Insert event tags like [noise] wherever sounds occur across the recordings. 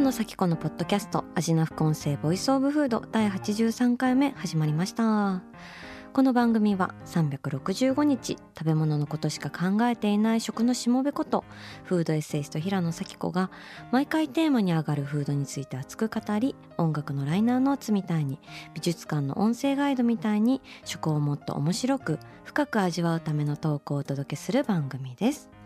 平野紗季子のポッドキャスト味な副音声 Voice of Food 第83回目始まりましたこの番組は365日食べ物のことしか考えていない食のしもべことフードエッセイスト平野紗季子が毎回テーマに上がるフードについて熱く語り音楽のライナーノーツみたいに美術館の音声ガイドみたいに食をもっと面白く深く味わうためのトークをお届けする番組です。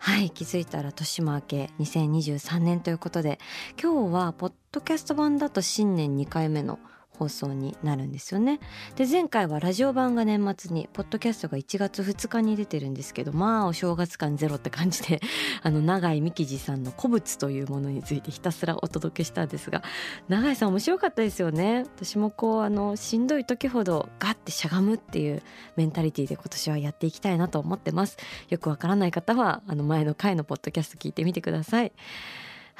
はい気づいたら年も明け2023年ということで今日はポッドキャスト版だと新年2回目の放送になるんですよね。で前回はラジオ版が年末にポッドキャストが1月2日に出てるんですけどまあお正月感ゼロって感じで [laughs] あの永井美希次さんの古物というものについてひたすらお届けしたんですが永井さん面白かったですよね。私もこうあのしんどい時ほどガッてしゃがむっていうメンタリティで今年はやっていきたいなと思ってます。よくわからない方はあの前の回のポッドキャスト聞いてみてください。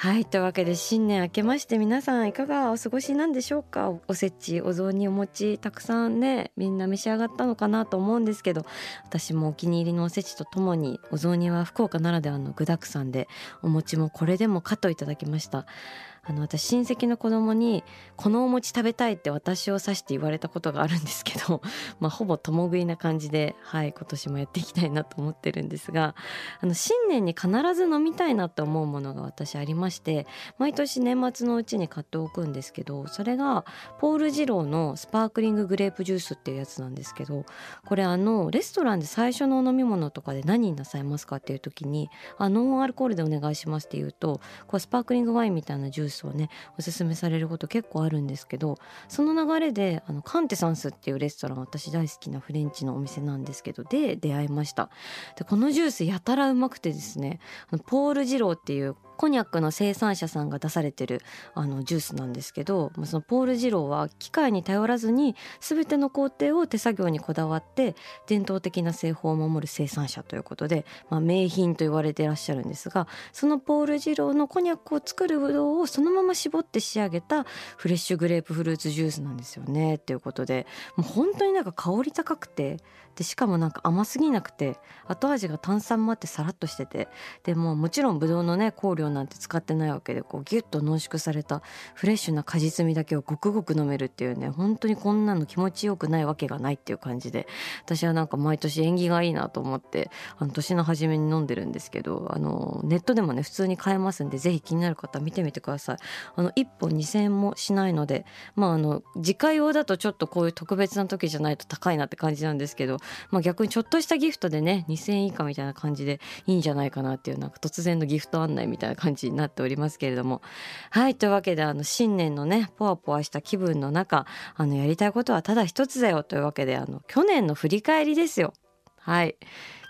はいというわけで新年明けまして皆さんいかがお過ごしなんでしょうか？おせちお雑煮お餅たくさんねみんな召し上がったのかなと思うんですけど私もお気に入りのおせちとともにお雑煮は福岡ならではの具だくさんでお餅もこれでもかといただきました。あの私親戚の子供にこのお餅食べたいって私を指して言われたことがあるんですけど、[laughs] まあ、ほぼ共食いな感じで、はい、今年もやっていきたいなと思ってるんですがあの新年に必ず飲みたいなと思うものが私ありまして毎年年末のうちに買っておくんですけどそれがポール・ジローのスパークリンググレープジュースっていうやつなんですけどこれあのレストランで最初のお飲み物とかで何になさいますかっていう時にあノンアルコールでお願いしますって言うとこうスパークリングワインみたいなジュースをね。おすすめされること結構あるんですけどその流れであのカンテサンスっていうレストラン私大好きなフレンチのお店なんですけどで出会いました。でこのジュースやたらうまくてですねあのポール・ジローっていうコニャックの生産者さんが出されてるあのジュースなんですけどそのポール・ジローは機械に頼らずに全ての工程を手作業にこだわって伝統的な製法を守る生産者ということで、まあ、名品と言われていらっしゃるんですがそのポール・ジローのコニャックを作るブドウをそのまま絞って仕上げたフレッシュグレープフルーツジュースなんですよねっていうことでもう本当になんか香り高くてでしかもなんか甘すぎなくて後味が炭酸もあってさらっとしててでももちろんブドウのね香料なんて使ってないわけでこうギュッと濃縮されたフレッシュな果実味だけをごくごく飲めるっていうね本当にこんなの気持ちよくないわけがないっていう感じで私はなんか毎年縁起がいいなと思ってあの年の初めに飲んでるんですけどあのネットでもね普通に買えますんでぜひ気になる方見てみてください。あの1本2,000円もしないのでまああの自家用だとちょっとこういう特別な時じゃないと高いなって感じなんですけどまあ、逆にちょっとしたギフトでね2,000円以下みたいな感じでいいんじゃないかなっていうなんか突然のギフト案内みたいな感じになっておりますけれどもはいというわけであの新年のねポワポワした気分の中あのやりたいことはただ一つだよというわけであの去年の振り返りですよ。はい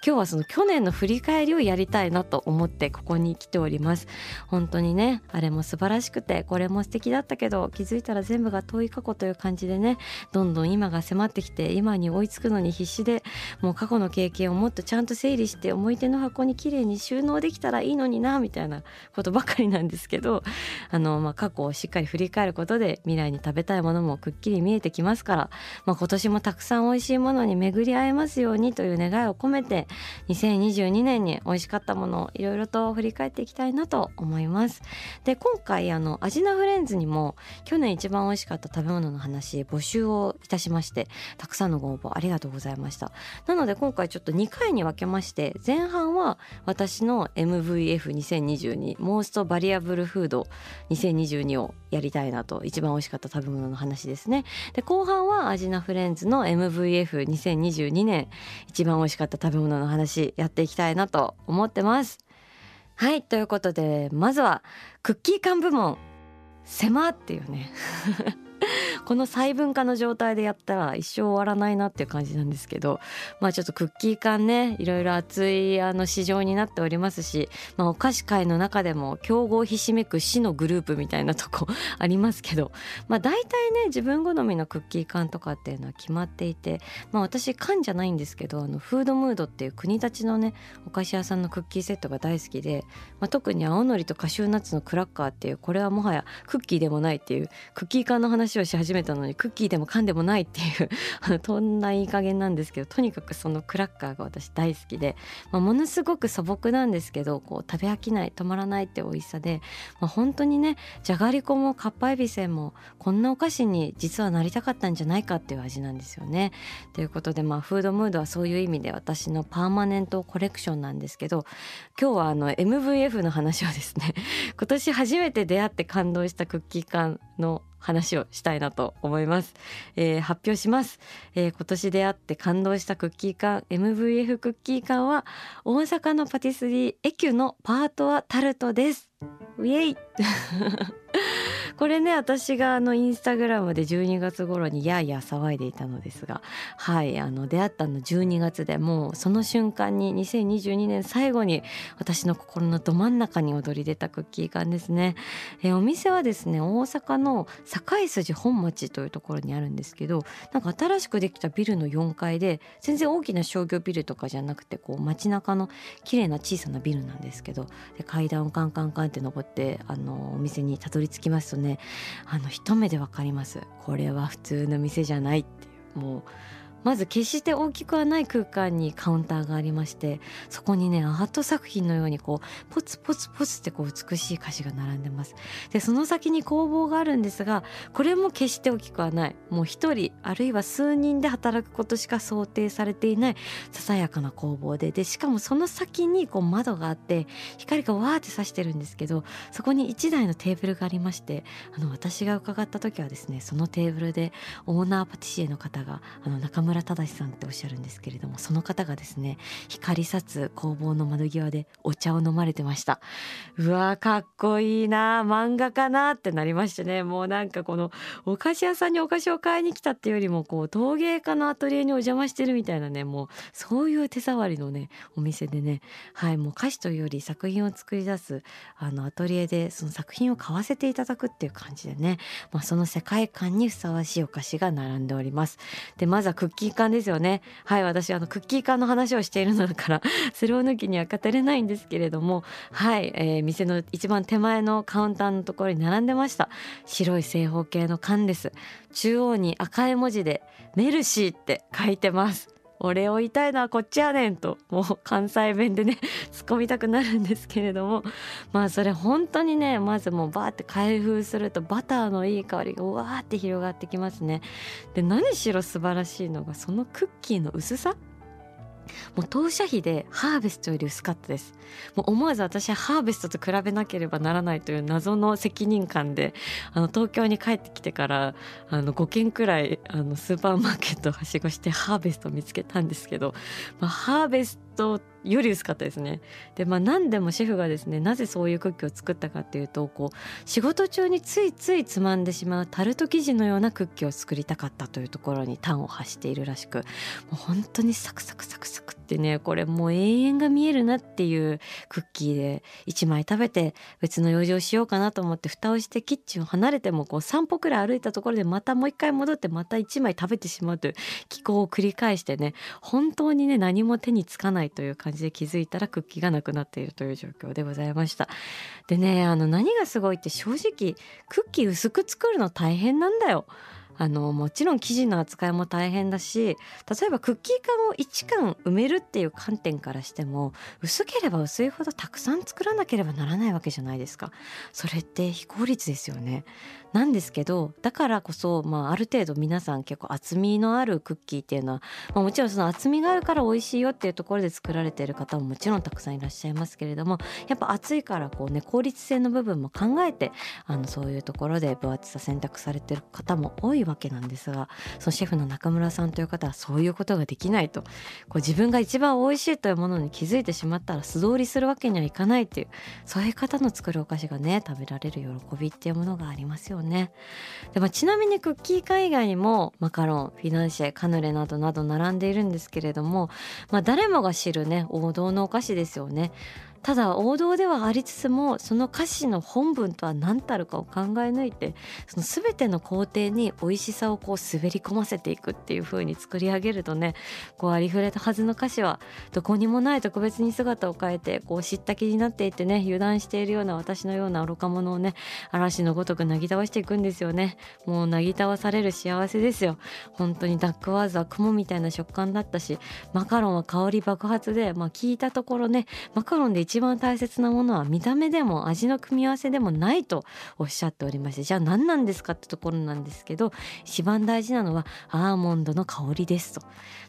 今日はその去年の振り返りをやりたいなと思ってここに来ております。本当にねあれも素晴らしくてこれも素敵だったけど気づいたら全部が遠い過去という感じでねどんどん今が迫ってきて今に追いつくのに必死でもう過去の経験をもっとちゃんと整理して思い出の箱にきれいに収納できたらいいのになみたいなことばかりなんですけどあの、まあ、過去をしっかり振り返ることで未来に食べたいものもくっきり見えてきますから、まあ、今年もたくさん美味しいものに巡り合えますようにという願いを込めて2022年に美味しかったものをいろいろと振り返っていきたいなと思いますで今回あのアジナフレンズにも去年一番美味しかった食べ物の話募集をいたしましてたくさんのご応募ありがとうございました。なので今回ちょっと2回に分けまして前半は私の MVF2022 モーストバリアブルフード2022をやりたいなと一番美味しかった食べ物の話ですね。で後半はアジナフレンズの MVF2022 年一番美味しかった食べ物の話やっていきたいなと思ってます。はいということでまずはクッキー缶部門「狭」っていうね。[laughs] この細分化の状態でやったら一生終わらないなっていう感じなんですけどまあちょっとクッキー缶ねいろいろ熱いあの市場になっておりますし、まあ、お菓子界の中でも競合ひしめく死のグループみたいなとこ [laughs] ありますけどまあ大体ね自分好みのクッキー缶とかっていうのは決まっていてまあ私缶じゃないんですけどあのフードムードっていう国立のねお菓子屋さんのクッキーセットが大好きで、まあ、特に青のりとカシューナッツのクラッカーっていうこれはもはやクッキーでもないっていうクッキー缶の話をし始めたのにクッキーでも缶でもないっていう [laughs] あのとんないい加減なんですけどとにかくそのクラッカーが私大好きで、まあ、ものすごく素朴なんですけどこう食べ飽きない止まらないって美味しさで、まあ、本当にねじゃがりこもかっぱえびせんもこんなお菓子に実はなりたかったんじゃないかっていう味なんですよね。ということでまあフードムードはそういう意味で私のパーマネントコレクションなんですけど今日はあの MVF の話をですね今年初めて出会って感動したクッキー缶の話をしたいなと思います、えー、発表します、えー、今年出会って感動したクッキー缶 MVF クッキー缶は大阪のパティスリーエキュのパートはタルトです。ウェイ。これね私があのインスタグラムで12月頃にやや騒いでいたのですがはいあの出会ったの12月でもうその瞬間に2022年最後に私の心のど真ん中に躍り出たクッキー缶ですね。えお店はですね大阪の堺筋本町というところにあるんですけどなんか新しくできたビルの4階で全然大きな商業ビルとかじゃなくてこう街中の綺麗な小さなビルなんですけどで階段をカンカンカンって登ってあのお店にたどり着きますとねね。あの一目でわかります。これは普通の店じゃないっていう。もうまず決して大きくはない空間にカウンターがありましてそこにねアート作品のようにこうポツポツポツってこう美しい歌詞が並んでます。でその先に工房があるんですがこれも決して大きくはない。もう一人あるいは数人で働くことしか想定されていないささやかな工房で。でしかもその先にこう窓があって光がわーって差してるんですけどそこに1台のテーブルがありましてあの私が伺った時はですねそのテーブルでオーナーパティシエの方があの中村村忠さんっておっしゃるんですけれどもその方がですね光さつ工房の窓際でお茶を飲まれてました。うわかっこいいな漫画かなってなりましてね。もうなんかこのお菓子屋さんにお菓子を買いに来たっていうよりもこう陶芸家のアトリエにお邪魔してるみたいなねもうそういう手触りのねお店でね。はいもう歌詞というより作品を作り出すあのアトリエでその作品を買わせていただくっていう感じでね、まあ、その世界観にふさわしいお菓子が並んでおります。でまずはクッキー缶ですよね。はい私あのクッキー缶の話をしているのだから [laughs] それを抜きには語れないんですけれどもはい、えー、店の一番手前のカウンターのところに並んでました。白い正方形の缶です。中央に赤い文字でメルシーって書いてます。俺を言いたいのはこっちやねんともう関西弁でね [laughs] 突っ込みたくなるんですけれどもまあそれ本当にねまずもうバーって開封するとバターのいい香りがうわーって広がってきますね。で何しろ素晴らしいのがそのクッキーの薄さもう当社費でハーベストより薄かったです。もう思わず私はハーベストと比べなければならないという謎の責任感であの東京に帰ってきてからあの5軒くらいあのスーパーマーケットをはしごしてハーベストを見つけたんですけど、まあ、ハーベストトより薄かったですね。でまあ何でもシェフがですねなぜそういうクッキーを作ったかっていうとこう仕事中についついつまんでしまうタルト生地のようなクッキーを作りたかったというところに端を発しているらしくもう本当にサクサクサクサクってねこれもう永遠が見えるなっていうクッキーで1枚食べて別の用事をしようかなと思って蓋をしてキッチンを離れてもこう3歩くらい歩いたところでまたもう一回戻ってまた1枚食べてしまうという気候を繰り返してね本当にね何も手につかないという感じで気づいたらクッキーがなくなっているという状況でございました。でねあの何がすごいって正直クッキー薄く作るの大変なんだよ。あのもちろん生地の扱いも大変だし例えばクッキー缶を1缶埋めるっていう観点からしても薄ければ薄いほどたくさん作らなければならないわけじゃないですか。それって非効率ですよね。なんですけどだからこそ、まあ、ある程度皆さん結構厚みのあるクッキーっていうのは、まあ、もちろんその厚みがあるから美味しいよっていうところで作られている方ももちろんたくさんいらっしゃいますけれどもやっぱ厚いからこうね効率性の部分も考えてあのそういうところで分厚さ選択されてる方も多いわけなんですがそのシェフの中村さんという方はそういうことができないとこう自分が一番美味しいというものに気づいてしまったら素通りするわけにはいかないっていうそういう方の作るお菓子がね食べられる喜びっていうものがありますよよね。で、もちなみにクッキー缶以外にもマカロンフィナンシェカヌレなどなど並んでいるんですけれども、まあ、誰もが知るね王道のお菓子ですよね。ただ王道ではありつつもその歌詞の本文とは何たるかを考え抜いてその全ての工程に美味しさをこう滑り込ませていくっていう風に作り上げるとねこうありふれたはずの歌詞はどこにもない特別に姿を変えてこう知った気になっていてね油断しているような私のような愚か者をね嵐のごとくなぎ倒していくんですよね。もうなぎ倒される幸せですよ。本当にダックワーズは雲みたいな食感だったしマカロンは香り爆発でまあ聞いたところねマカロンで一番大切なものは見た目でも味の組み合わせでもないとおっしゃっておりましてじゃあ何なんですかってところなんですけど一番大事なのはアーモンドの香りですと。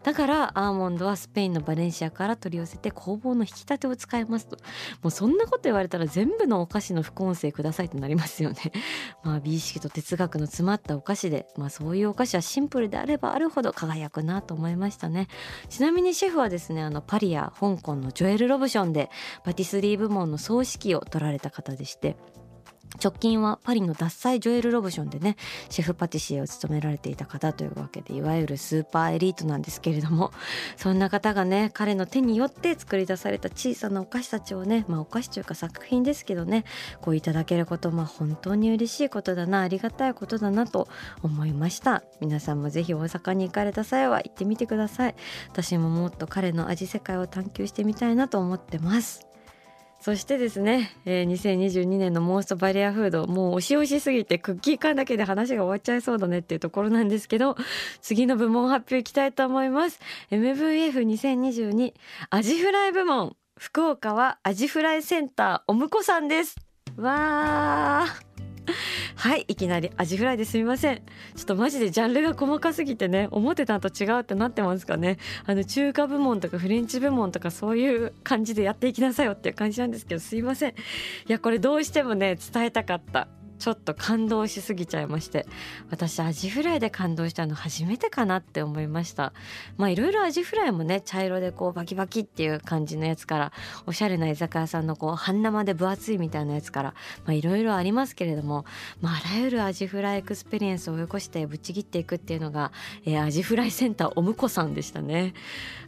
だからアーモンドはスペインのバレンシアから取り寄せて工房の引き立てを使いますと。もうそんなこと言われたら全部のお菓子の副音声くださいってなりますよね。[laughs] まあ美意識と哲学の詰まったお菓子でまあそういうお菓子はシンプルであればあるほど輝くなと思いましたね。ちなみにシェフはですねあのパリや香港のジョエル・ロブションでパティスリー部門の総指揮を取られた方でして直近はパリの脱菜ジョエル・ロブションでねシェフパティシエを務められていた方というわけでいわゆるスーパーエリートなんですけれどもそんな方がね彼の手によって作り出された小さなお菓子たちをねまあお菓子というか作品ですけどねこういただけることまあ本当に嬉しいことだなありがたいことだなと思いました。皆さんもぜひ大阪に行かれた際は行ってみてください。私ももっと彼の味世界を探求してみたいなと思ってます。そしてですね、えー、2022年のモーストバリアフードもう押し押しすぎてクッキー缶だけで話が終わっちゃいそうだねっていうところなんですけど次の部門発表いきたいと思います。MVF2022 アジフライ部門。福岡はアジフライセンターおむこさんです。わー。はいいきなりアジフライですみません。ちょっとマジでジャンルが細かすぎてね思ってたのと違うってなってますかね。あの中華部門とかフレンチ部門とかそういう感じでやっていきなさいよっていう感じなんですけどすいません。いやこれどうしてもね伝えたかった。ちょっと感動しすぎちゃいまして私アジフライで感動したの初めてかなって思いました。まあいろいろアジフライもね茶色でこうバキバキっていう感じのやつからおしゃれな居酒屋さんのこう半生で分厚いみたいなやつからまあいろいろありますけれどもまああらゆるアジフライ experience を追い越してぶっちぎっていくっていうのが、えー、アジフライセンターおむこさんでしたね。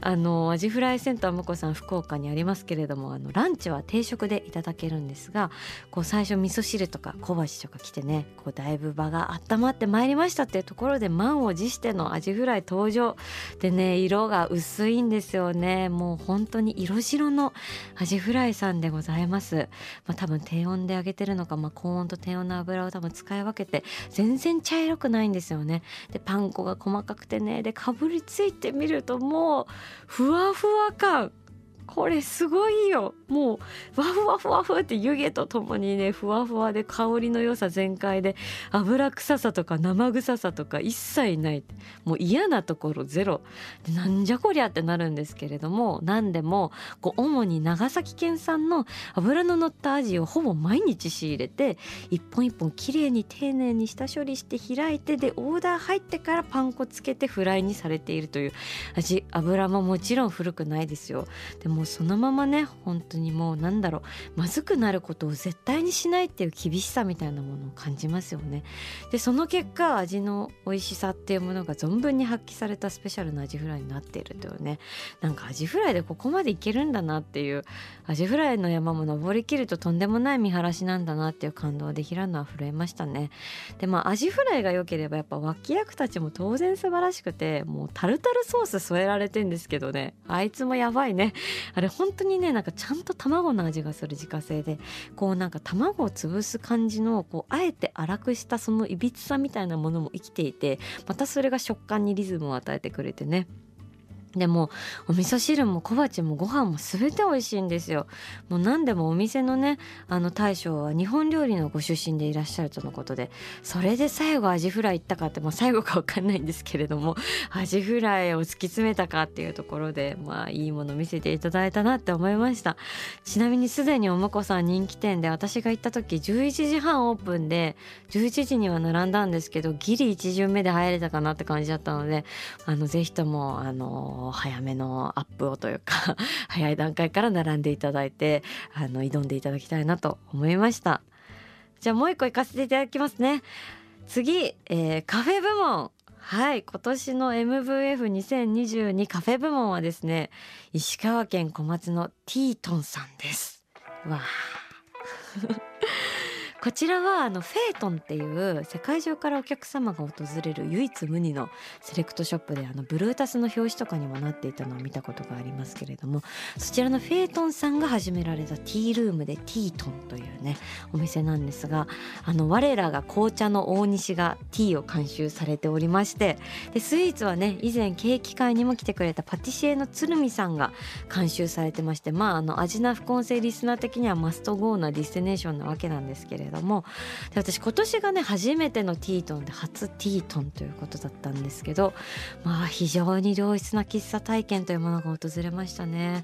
あのアジフライセンターおむこさん福岡にありますけれどもあのランチは定食でいただけるんですがこう最初味噌汁とか小鉢とか来てねこうだいぶ場が温まってまいりましたっていうところで満を持してのアジフライ登場でね色が薄いんですよね。もう本当に色白のアジフライさんでございます、まあ、多分低温で揚げてるのか、まあ、高温と低温の油を多分使い分けて全然茶色くないんですよね。でパン粉が細かくてねでかぶりついてみるともうふわふわ感。これすごいよ。もうわふわふわふって湯気とともにねふわふわで香りの良さ全開で油臭さとか生臭さとか一切ない。もう嫌なところゼロ。でなんじゃこりゃってなるんですけれども何でもこう主に長崎県産の油の乗ったアジをほぼ毎日仕入れて一本一本きれいに丁寧に下処理して開いてでオーダー入ってからパン粉つけてフライにされているという。味油ももちろん古くないですよ。でももうそのままね本当にもうなんだろうまずくなることを絶対にしないっていう厳しさみたいなものを感じますよね。でその結果味の美味しさっていうものが存分に発揮されたスペシャルなアジフライになっているというねなんかアジフライでここまでいけるんだなっていうアジフライの山も登りきるととんでもない見晴らしなんだなっていう感動で平野は震えましたね。でまあアジフライが良ければやっぱ脇役たちも当然素晴らしくてもうタルタルソース添えられてんですけどねあいつもやばいねあれ本当にねなんかちゃんと卵の味がする自家製でこうなんか卵を潰す感じのこうあえて粗くしたそのいびつさみたいなものも生きていてまたそれが食感にリズムを与えてくれてね。でもお味噌汁も小鉢もご飯も全て美味しいんですよ。もう何でもお店のねあの大将は日本料理のご出身でいらっしゃるとのことでそれで最後アジフライ行ったかって、まあ、最後か分かんないんですけれども [laughs] アジフライを突き詰めたかっていうところでまあいいもの見せていただいたなって思いました。ちなみにすでにおもこさん人気店で私が行った時11時半オープンで11時には並んだんですけどギリ1巡目で入れたかなって感じだったのであのぜひともあの早めのアップをというか [laughs] 早い段階から並んでいただいてあの挑んでいただきたいなと思いました。じゃあもう一個行かせていただきますね。次、えー、カフェ部門。はい今年の MVF2022 カフェ部門はですね石川県小松のティートンさんです。わあ。こちらはあのフェートンっていう世界中からお客様が訪れる唯一無二のセレクトショップであのブルータスの表紙とかにもなっていたのを見たことがありますけれどもそちらのフェートンさんが始められたティールームでティートンというねお店なんですがあの我らが紅茶の大西がティーを監修されておりましてでスイーツはね以前ケーキ会にも来てくれたパティシエの鶴見さんが監修されてましてまああの味な副音声リスナー的には must go な destination なわけなんですけれどもどもで私今年がね初めてのティートンで初ティートンということだったんですけどまあ非常に良質な喫茶体験というものが訪れましたね。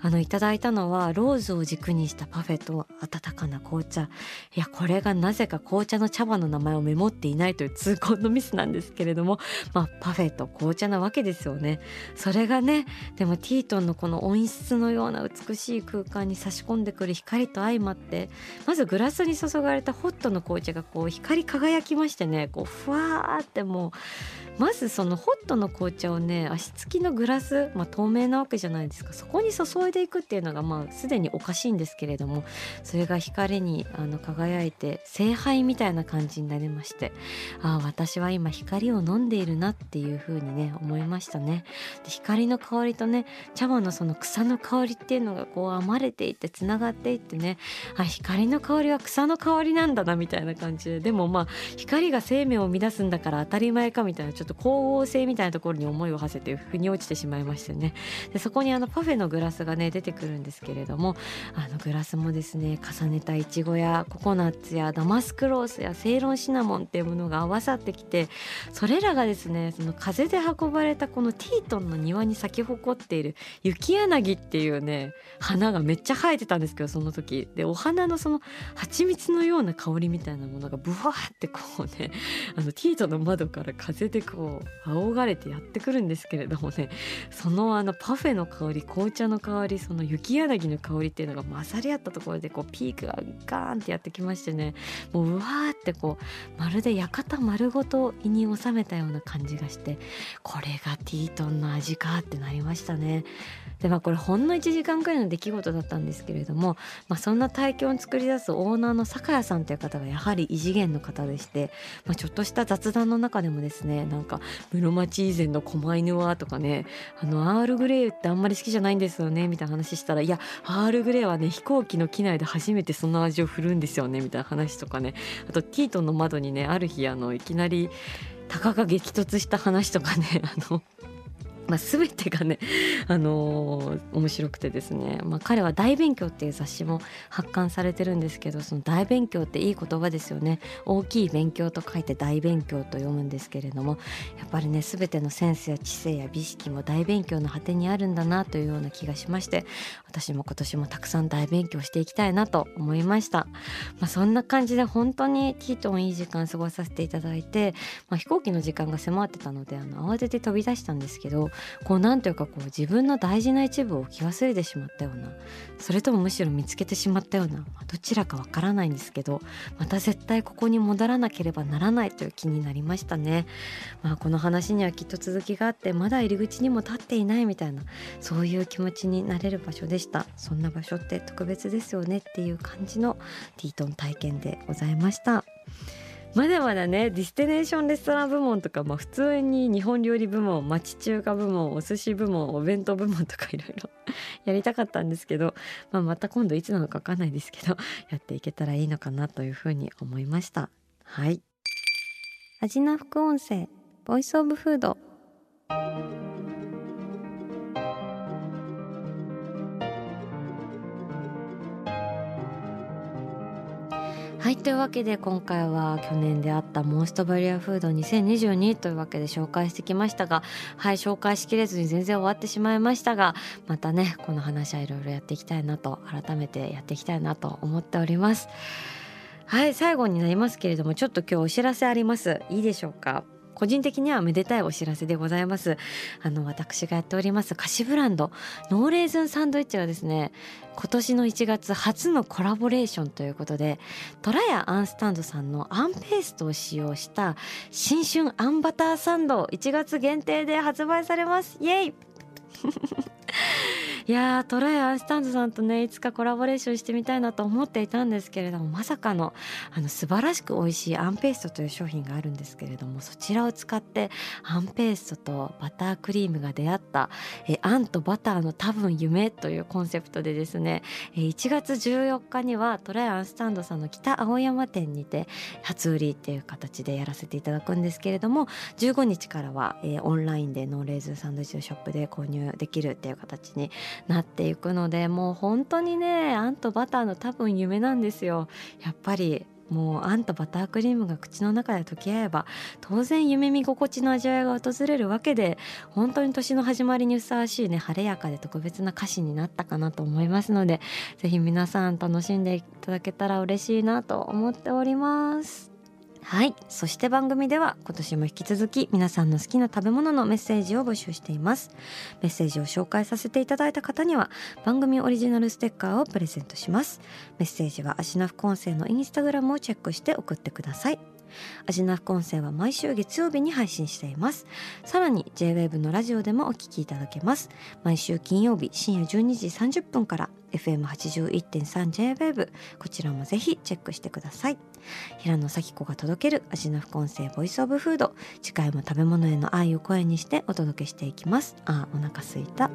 あのいただいたのはローズを軸にしたパフェと温かな紅茶。いやこれがなぜか紅茶の茶葉の名前をメモっていないという痛恨のミスなんですけれどもまあパフェと紅茶なわけですよね。それがねでもティートンのこの温室のような美しい空間に差し込んでくる光と相まってまずグラスに注がれたホットの紅茶がこう光り輝きましてねこうふわーってもうまずそのホットの紅茶をね足つきのグラス、まあ、透明なわけじゃないですか。そこに注いでいくっていうのがまあすでにおかしいんですけれどもそれが光にあの輝いて聖杯みたいな感じになりましてああ私は今光を飲んでいるなっていう風にね思いましたね。で光の香りとね茶葉のその草の香りっていうのがこう編まれていってつながっていってねあ光の香りは草の香りなんだなみたいな感じで。でもまあ光が生命を乱すんだから当たり前かみたいなちょっと光合成みたいなところに思いを馳せて腑に落ちてしまいましてね。でそこにあのパフェのグラスがね出てくるんですけれどもあのグラスもですね重ねたいちごやココナッツやダマスクロースやセイロンシナモンっていうものが合わさってきてそれらがですねその風で運ばれたこのティートンの庭に咲き誇っている雪柳っていうね花がめっちゃ生えてたんですけどその時。でお花のその蜂蜜のような香りみたいなものがブワーってこうねあのティートンの窓から風でここう仰がれてやってくるんですけれどもねそのあのパフェの香り紅茶の香りその雪柳の香りっていうのが混ざり合ったところでこうピークがガーンってやってきましてねもううわーってこうまるで館丸ごと胃に収めたような感じがしてこれがティートンの味かってなりましたね。でまあこれほんの1時間くらいの出来事だったんですけれども、まあ、そんな体験を作り出すオーナーの酒屋さんという方がやはり異次元の方でして、まあ、ちょっとした雑談の中でもですねなんか室町以前の狛犬はとかねあのアールグレイってあんまり好きじゃないんですよねみたいな話したらいやアールグレイはね飛行機の機内で初めてその味を振るんですよねみたいな話とかね。あとティートンの窓にねある日あのいきなり鷹が激突した話とかね [laughs] あのまあ、全てがね、[laughs] あのー、面白くてですね、まあ、彼は「大勉強」っていう雑誌も発刊されてるんですけどその大勉強っていい言葉ですよね。大きい勉強と書いて大勉強と読むんですけれどもやっぱりね全てのセンスや知性や美意識も大勉強の果てにあるんだなというような気がしまして私も今年もたくさん大勉強していきたいなと思いました、まあ、そんな感じで本当にティートンいい時間過ごさせていただいて、まあ、飛行機の時間が迫ってたのであの慌てて飛び出したんですけどこうなんというかこう自分の大事な一部を置き忘れてしまったようなそれともむしろ見つけてしまったような、まあ、どちらかわからないんですけどまた絶対ここに戻らなければならないという気になりましたね。まあ、この話にはきっと続きがあってまだ入り口にも立っていないみたいなそういう気持ちになれる場所でしたそんな場所って特別ですよねっていう感じのティートン体験でございました。まだまだねディスティネーションレストラン部門とか、まあ、普通に日本料理部門町中華部門お寿司部門お弁当部門とかいろいろ [laughs] やりたかったんですけど、まあ、また今度いつなのか分かんないですけどやっていけたらいいのかなというふうに思いました。はい。味な副音声ボイスオブフード。はいというわけで今回は去年であったモンストバリアフード2022というわけで紹介してきましたがはい紹介しきれずに全然終わってしまいましたがまたねこの話はいろいろやっていきたいなと改めてやっていきたいなと思っております。はい最後になりますけれどもちょっと今日お知らせあります。いいでしょうか？個人的にはめでたいお知らせでございます。あの私がやっております菓子ブランドノーレーズンサンドイッチはですね今年の1月初のコラボレーションということでトラヤアンスタンドさんのアンペーストを使用した新春あんバターサンド1月限定で発売されます。イエイ！いやトライアンスタンドさんとねいつかコラボレーションしてみたいなと思っていたんですけれどもまさかのあの素晴らしく美味しいあんペーストという商品があるんですけれどもそちらを使ってあんペーストとバタークリームが出会ったえあんとバターの多分夢というコンセプトでですね1月14日にはトライアンスタンドさんの北青山店にて初売りっていう形でやらせていただくんですけれども15日からは、えー、オンラインでノーレーズンサンドイッチショップで購入できるっていう形になっていくのでもう本当にねあんとバターの多分夢なんですよやっぱりもうあんとバタークリームが口の中で溶け合えば当然夢見心地の味わいが訪れるわけで本当に年の始まりにふさわしいね晴れやかで特別な歌詞になったかなと思いますので是非皆さん楽しんでいただけたら嬉しいなと思っております。はい。そして番組では今年も引き続き皆さんの好きな食べ物のメッセージを募集しています。メッセージを紹介させていただいた方には番組オリジナルステッカーをプレゼントします。メッセージはアシナフコンセのインスタグラムをチェックして送ってください。アジナフコンセは毎週月曜日に配信しています。さらに JWAVE のラジオでもお聞きいただけます。毎週金曜日深夜12時30分から FM81.3JWAVE こちらもぜひチェックしてください。平野咲子が届ける味の副音声ボイスオブフード。次回も食べ物への愛を声にしてお届けしていきます。あお腹すいた。